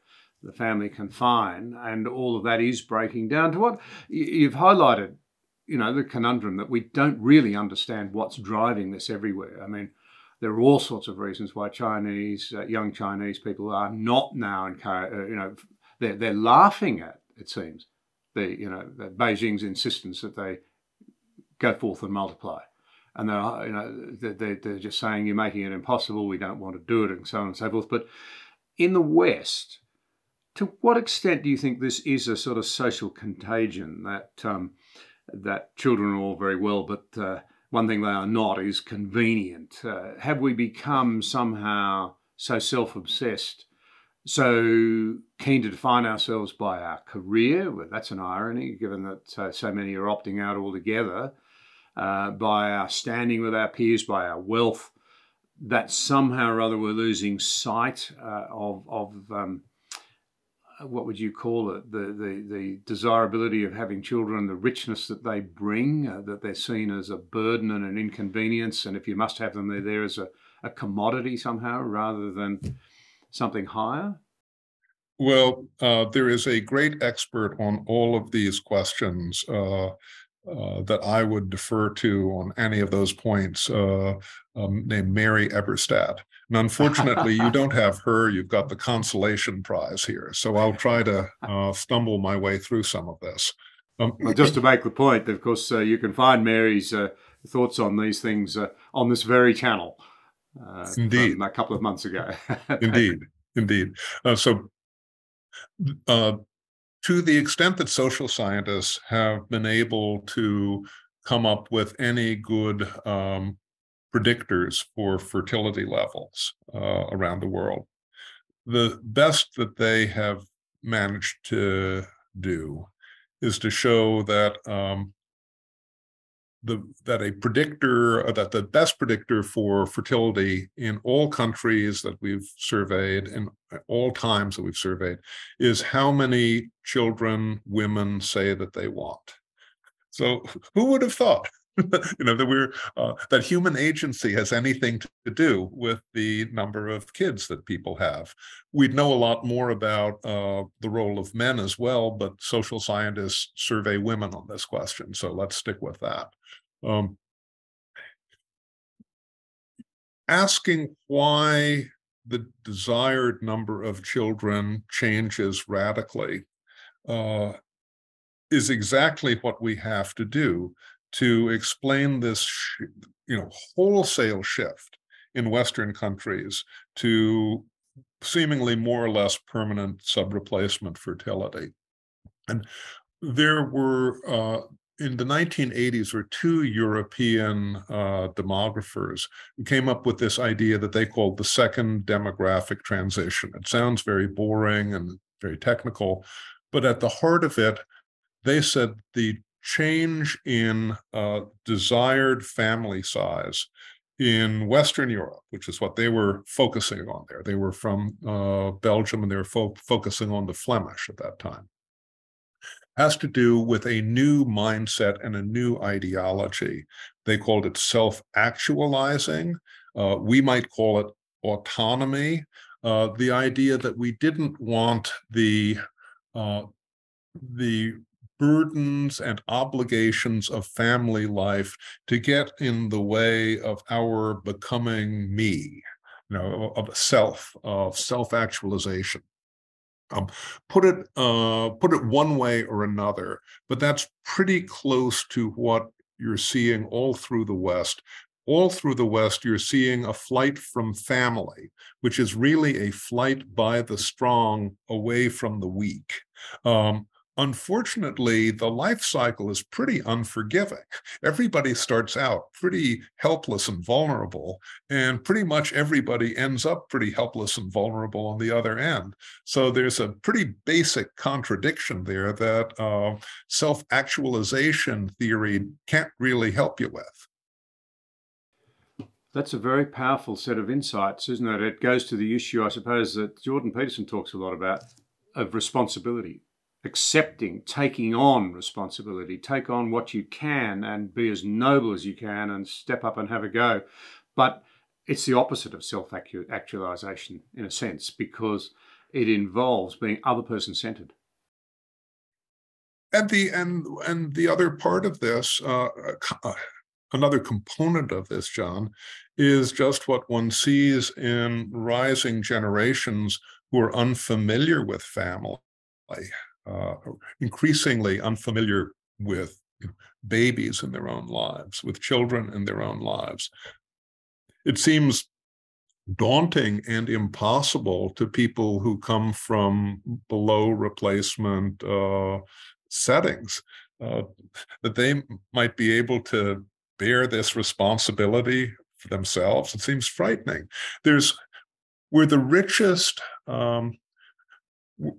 the family confine, and all of that is breaking down to what you've highlighted. You know the conundrum that we don't really understand what's driving this everywhere. I mean, there are all sorts of reasons why Chinese uh, young Chinese people are not now encouraged. Uh, you know, they're they're laughing at it seems the you know Beijing's insistence that they go forth and multiply and they're you know they're, they're just saying you're making it impossible we don't want to do it and so on and so forth but in the west to what extent do you think this is a sort of social contagion that um, that children are all very well, but uh, one thing they are not is convenient? Uh, have we become somehow so self-obsessed, so keen to define ourselves by our career? Well, that's an irony, given that uh, so many are opting out altogether. Uh, by our standing with our peers, by our wealth, that somehow or other we're losing sight uh, of of um, what would you call it? The, the, the desirability of having children, the richness that they bring, uh, that they're seen as a burden and an inconvenience. And if you must have them, they're there as a, a commodity somehow rather than something higher? Well, uh, there is a great expert on all of these questions. Uh, uh, that I would defer to on any of those points, uh, um, named Mary Eberstadt. And unfortunately, you don't have her. You've got the consolation prize here. So I'll try to uh, stumble my way through some of this. Um, well, just to make the point, of course, uh, you can find Mary's uh, thoughts on these things on this very channel. indeed, a couple of months ago. indeed, indeed. so to the extent that social scientists have been able to come up with any good um, predictors for fertility levels uh, around the world, the best that they have managed to do is to show that um, the that a predictor uh, that the best predictor for fertility in all countries that we've surveyed and all times that we've surveyed is how many children women say that they want. So who would have thought you know that we're uh, that human agency has anything to do with the number of kids that people have. We'd know a lot more about uh, the role of men as well but social scientists survey women on this question so let's stick with that. Um, asking why the desired number of children changes radically uh, is exactly what we have to do to explain this, you know, wholesale shift in Western countries to seemingly more or less permanent subreplacement fertility. And there were uh, in the 1980s were two European uh, demographers who came up with this idea that they called the second demographic transition. It sounds very boring and very technical, but at the heart of it, they said the change in uh, desired family size in Western Europe, which is what they were focusing on there. They were from uh, Belgium and they were fo- focusing on the Flemish at that time has to do with a new mindset and a new ideology. They called it self actualizing. Uh, we might call it autonomy. Uh, the idea that we didn't want the uh, the burdens and obligations of family life to get in the way of our becoming me, you know, of self, of self actualization. Um, put it uh, put it one way or another, but that's pretty close to what you're seeing all through the West. All through the West, you're seeing a flight from family, which is really a flight by the strong away from the weak. Um, unfortunately, the life cycle is pretty unforgiving. Everybody starts out pretty helpless and vulnerable, and pretty much everybody ends up pretty helpless and vulnerable on the other end. So there's a pretty basic contradiction there that uh, self actualization theory can't really help you with. That's a very powerful set of insights, isn't it? It goes to the issue, I suppose, that Jordan Peterson talks a lot about of responsibility accepting, taking on responsibility, take on what you can and be as noble as you can and step up and have a go. But it's the opposite of self actualization in a sense because it involves being other person centered. And the and and the other part of this, uh, uh, another component of this, John, is just what one sees in rising generations who are unfamiliar with family uh, increasingly unfamiliar with babies in their own lives, with children in their own lives. It seems daunting and impossible to people who come from below replacement uh, settings uh, that they might be able to bear this responsibility for themselves. It seems frightening. There's we're the richest um,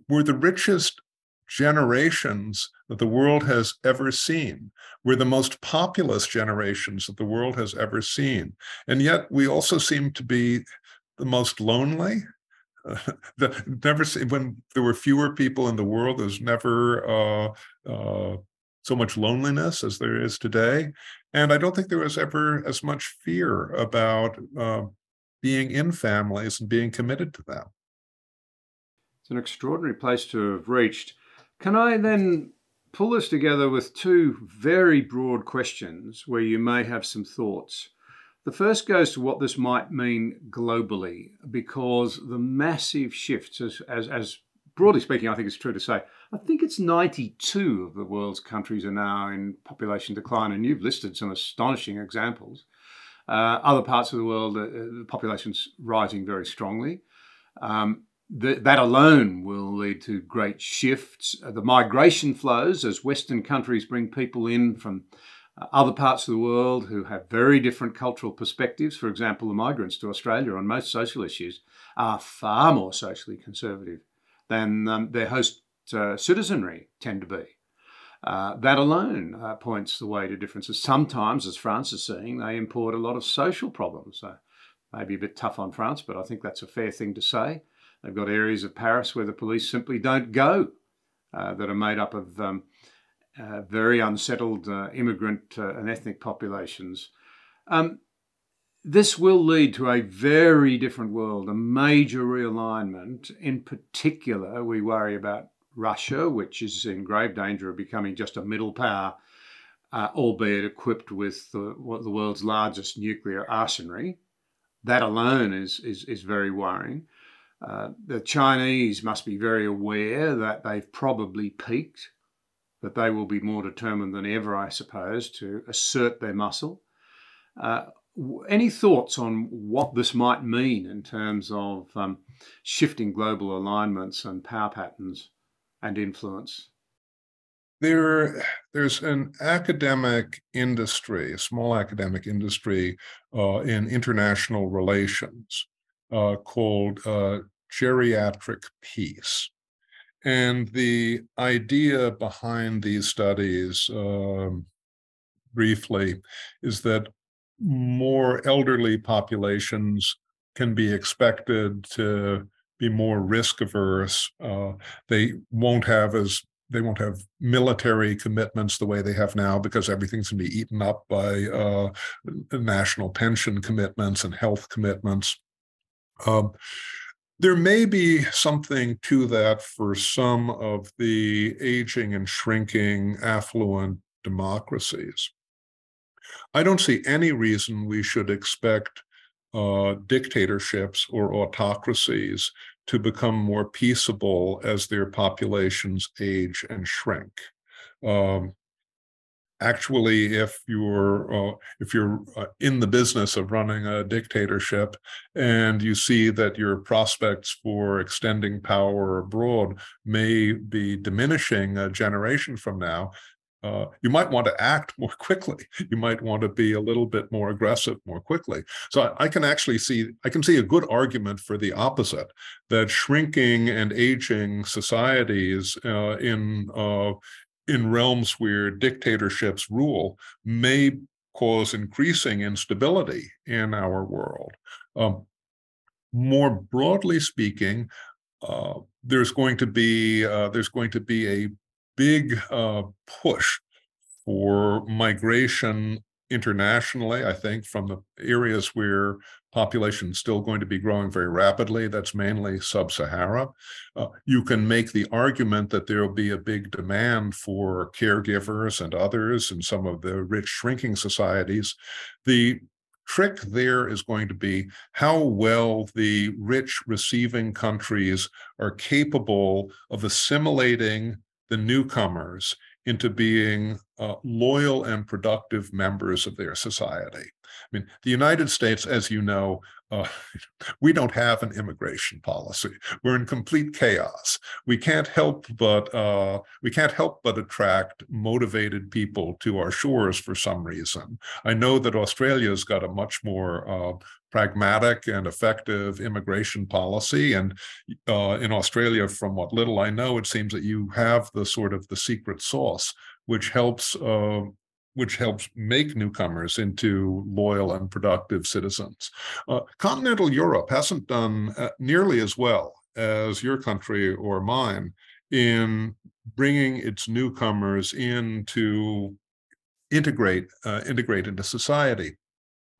we're the richest generations that the world has ever seen. We're the most populous generations that the world has ever seen. And yet we also seem to be the most lonely. Uh, the, never when there were fewer people in the world, there's never uh, uh, so much loneliness as there is today. And I don't think there was ever as much fear about uh, being in families and being committed to them. It's an extraordinary place to have reached. Can I then pull this together with two very broad questions where you may have some thoughts? The first goes to what this might mean globally, because the massive shifts, as, as, as broadly speaking, I think it's true to say, I think it's 92 of the world's countries are now in population decline, and you've listed some astonishing examples. Uh, other parts of the world, uh, the population's rising very strongly. Um, that alone will lead to great shifts. Uh, the migration flows as Western countries bring people in from uh, other parts of the world who have very different cultural perspectives. For example, the migrants to Australia on most social issues are far more socially conservative than um, their host uh, citizenry tend to be. Uh, that alone uh, points the way to differences. Sometimes, as France is seeing, they import a lot of social problems. So maybe a bit tough on France, but I think that's a fair thing to say. They've got areas of Paris where the police simply don't go, uh, that are made up of um, uh, very unsettled uh, immigrant uh, and ethnic populations. Um, this will lead to a very different world, a major realignment. In particular, we worry about Russia, which is in grave danger of becoming just a middle power, uh, albeit equipped with the, the world's largest nuclear arsenal that alone is, is, is very worrying. Uh, the Chinese must be very aware that they've probably peaked, that they will be more determined than ever, I suppose, to assert their muscle. Uh, any thoughts on what this might mean in terms of um, shifting global alignments and power patterns and influence? There, there's an academic industry, a small academic industry uh, in international relations uh, called uh, geriatric peace. And the idea behind these studies, um, briefly, is that more elderly populations can be expected to be more risk averse. Uh, they won't have as they won't have military commitments the way they have now because everything's going to be eaten up by uh, national pension commitments and health commitments. Um, there may be something to that for some of the aging and shrinking affluent democracies. I don't see any reason we should expect uh, dictatorships or autocracies to become more peaceable as their populations age and shrink. Um, actually, if you're uh, if you're uh, in the business of running a dictatorship and you see that your prospects for extending power abroad may be diminishing a generation from now, uh, you might want to act more quickly. You might want to be a little bit more aggressive more quickly. So I, I, can actually see I can see a good argument for the opposite that shrinking and aging societies uh, in uh, in realms where dictatorships rule may cause increasing instability in our world. Um, more broadly speaking, uh, there's going to be uh, there's going to be a big uh, push for migration internationally, I think, from the areas where population is still going to be growing very rapidly. That's mainly sub-Sahara. Uh, you can make the argument that there will be a big demand for caregivers and others in some of the rich shrinking societies. The trick there is going to be how well the rich receiving countries are capable of assimilating the newcomers into being uh, loyal and productive members of their society. I mean, the United States, as you know, uh, we don't have an immigration policy. We're in complete chaos. We can't help but uh, we can't help but attract motivated people to our shores for some reason. I know that Australia's got a much more uh, pragmatic and effective immigration policy. And uh, in Australia, from what little I know, it seems that you have the sort of the secret sauce, which helps uh, which helps make newcomers into loyal and productive citizens. Uh, continental Europe hasn't done uh, nearly as well as your country or mine in bringing its newcomers in to integrate uh, integrate into society.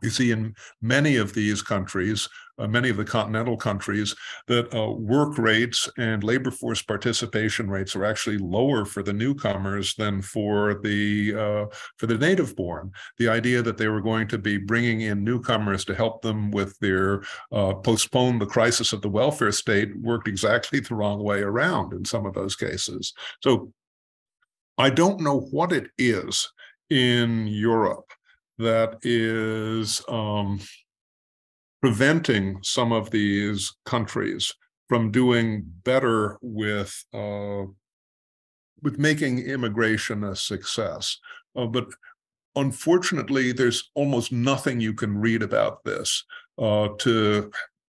You see in many of these countries, uh, many of the continental countries, that uh, work rates and labor force participation rates are actually lower for the newcomers than for the uh, for the native born. The idea that they were going to be bringing in newcomers to help them with their uh, postpone the crisis of the welfare state worked exactly the wrong way around in some of those cases. So I don't know what it is in Europe that is um, preventing some of these countries from doing better with uh, with making immigration a success. Uh, but unfortunately, there's almost nothing you can read about this uh, to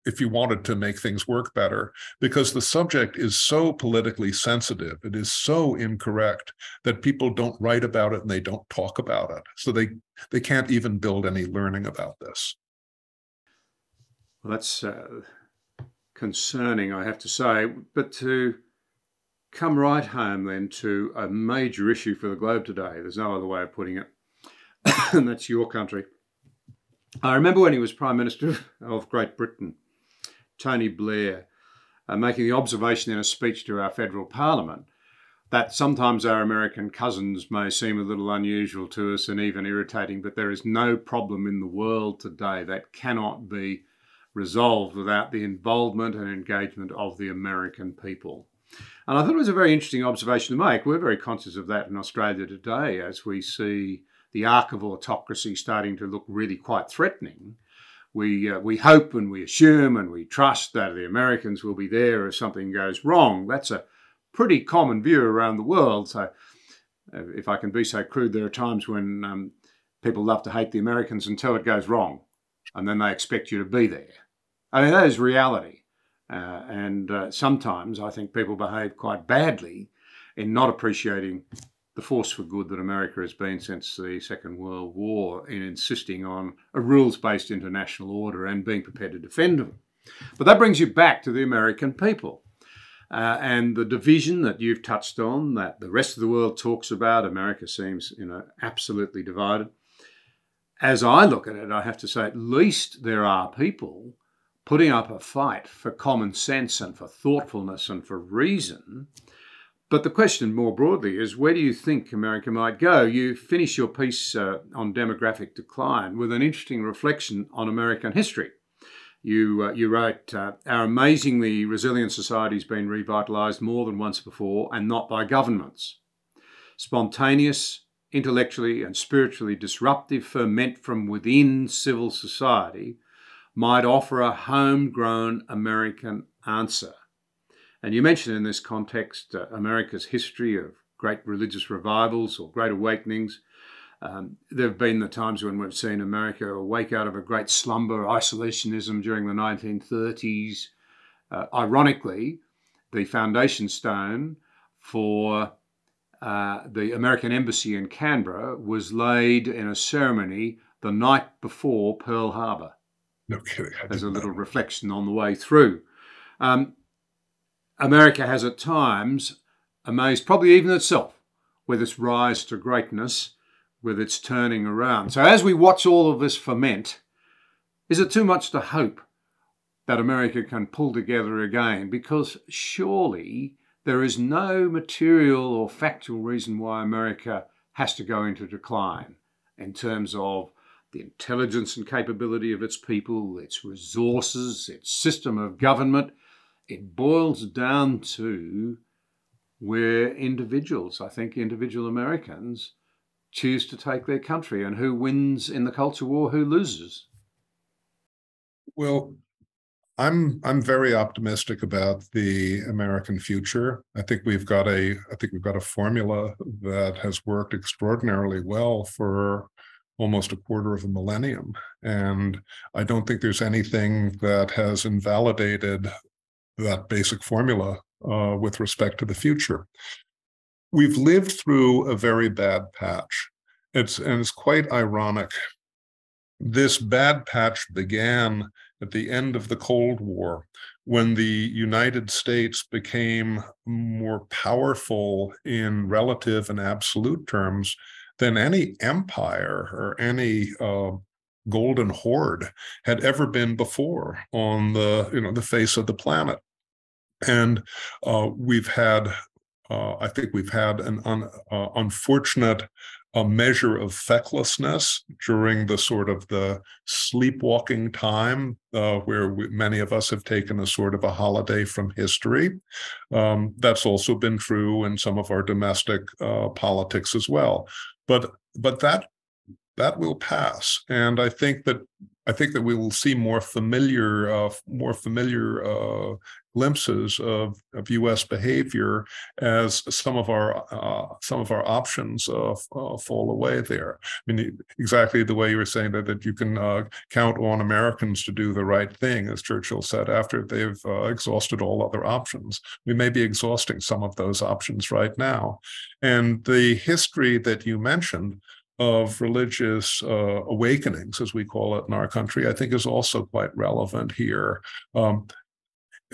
if you wanted to make things work better, because the subject is so politically sensitive, it is so incorrect that people don't write about it and they don't talk about it. So they they can't even build any learning about this. Well, that's uh, concerning, I have to say. But to come right home then to a major issue for the globe today, there's no other way of putting it, and that's your country. I remember when he was Prime Minister of Great Britain Tony Blair uh, making the observation in a speech to our federal parliament that sometimes our American cousins may seem a little unusual to us and even irritating, but there is no problem in the world today that cannot be resolved without the involvement and engagement of the American people. And I thought it was a very interesting observation to make. We're very conscious of that in Australia today as we see the arc of autocracy starting to look really quite threatening. We, uh, we hope and we assume and we trust that the Americans will be there if something goes wrong. That's a pretty common view around the world. So, uh, if I can be so crude, there are times when um, people love to hate the Americans until it goes wrong, and then they expect you to be there. I mean, that is reality. Uh, and uh, sometimes I think people behave quite badly in not appreciating the force for good that America has been since the Second World War in insisting on a rules based international order and being prepared to defend them. But that brings you back to the American people. Uh, and the division that you've touched on, that the rest of the world talks about, America seems, you know, absolutely divided. As I look at it, I have to say, at least there are people putting up a fight for common sense and for thoughtfulness and for reason. But the question more broadly is where do you think America might go? You finish your piece uh, on demographic decline with an interesting reflection on American history. You, uh, you wrote, uh, Our amazingly resilient society has been revitalised more than once before and not by governments. Spontaneous, intellectually, and spiritually disruptive ferment from within civil society might offer a homegrown American answer. And you mentioned in this context uh, America's history of great religious revivals or great awakenings. Um, there have been the times when we've seen America awake out of a great slumber, isolationism during the 1930s. Uh, ironically, the foundation stone for uh, the American embassy in Canberra was laid in a ceremony the night before Pearl Harbor. No kidding. As a little reflection on the way through. Um, America has at times amazed probably even itself with its rise to greatness, with its turning around. So as we watch all of this ferment, is it too much to hope that America can pull together again? Because surely there is no material or factual reason why America has to go into decline in terms of the intelligence and capability of its people, its resources, its system of government. It boils down to where individuals, I think individual Americans, choose to take their country and who wins in the culture war, who loses. Well, I'm I'm very optimistic about the American future. I think we've got a I think we've got a formula that has worked extraordinarily well for almost a quarter of a millennium. And I don't think there's anything that has invalidated that basic formula uh, with respect to the future. We've lived through a very bad patch. It's and it's quite ironic. This bad patch began at the end of the Cold War when the United States became more powerful in relative and absolute terms than any empire or any uh, golden horde had ever been before on the you know the face of the planet and uh, we've had uh, i think we've had an un, uh, unfortunate a measure of fecklessness during the sort of the sleepwalking time uh, where we, many of us have taken a sort of a holiday from history. Um, that's also been true in some of our domestic uh, politics as well. But but that that will pass, and I think that I think that we will see more familiar, uh, more familiar uh, glimpses of, of U.S. behavior as some of our uh, some of our options uh, uh, fall away there. I mean, exactly the way you were saying that that you can uh, count on Americans to do the right thing, as Churchill said, after they've exhausted all other options. We may be exhausting some of those options right now, and the history that you mentioned of religious uh, awakenings, as we call it in our country, I think is also quite relevant here. Um,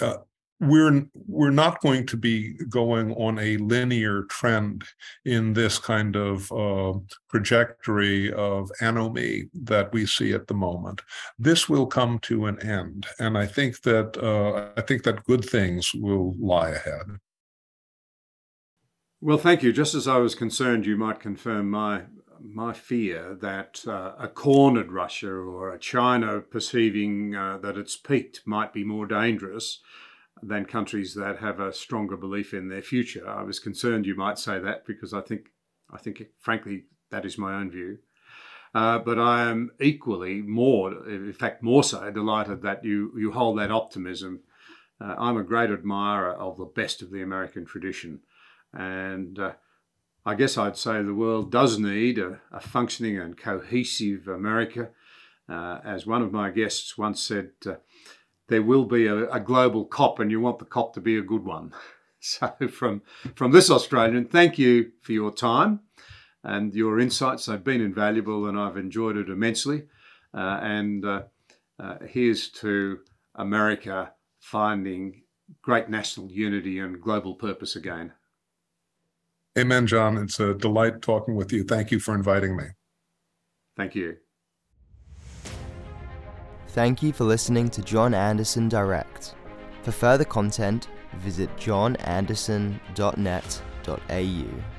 uh, we're we're not going to be going on a linear trend in this kind of uh, trajectory of anomie that we see at the moment. This will come to an end, and I think that uh, I think that good things will lie ahead. Well, thank you. Just as I was concerned, you might confirm my my fear that uh, a cornered Russia or a China perceiving uh, that it's peaked might be more dangerous than countries that have a stronger belief in their future. I was concerned you might say that because I think, I think, frankly, that is my own view. Uh, but I am equally more, in fact, more so delighted that you you hold that optimism. Uh, I'm a great admirer of the best of the American tradition, and uh, I guess I'd say the world does need a, a functioning and cohesive America. Uh, as one of my guests once said, uh, there will be a, a, global COP, and you want the COP to be a good one. So, from from this Australian, thank you for your time and your insights. They've been invaluable, and I've enjoyed it immensely. Uh, and uh, uh, here's to America finding great national unity and global purpose again. Amen, John. It's a delight talking with you. Thank you for inviting me. Thank you. Thank you for listening to John Anderson Direct. For further content, visit johnanderson.net.au.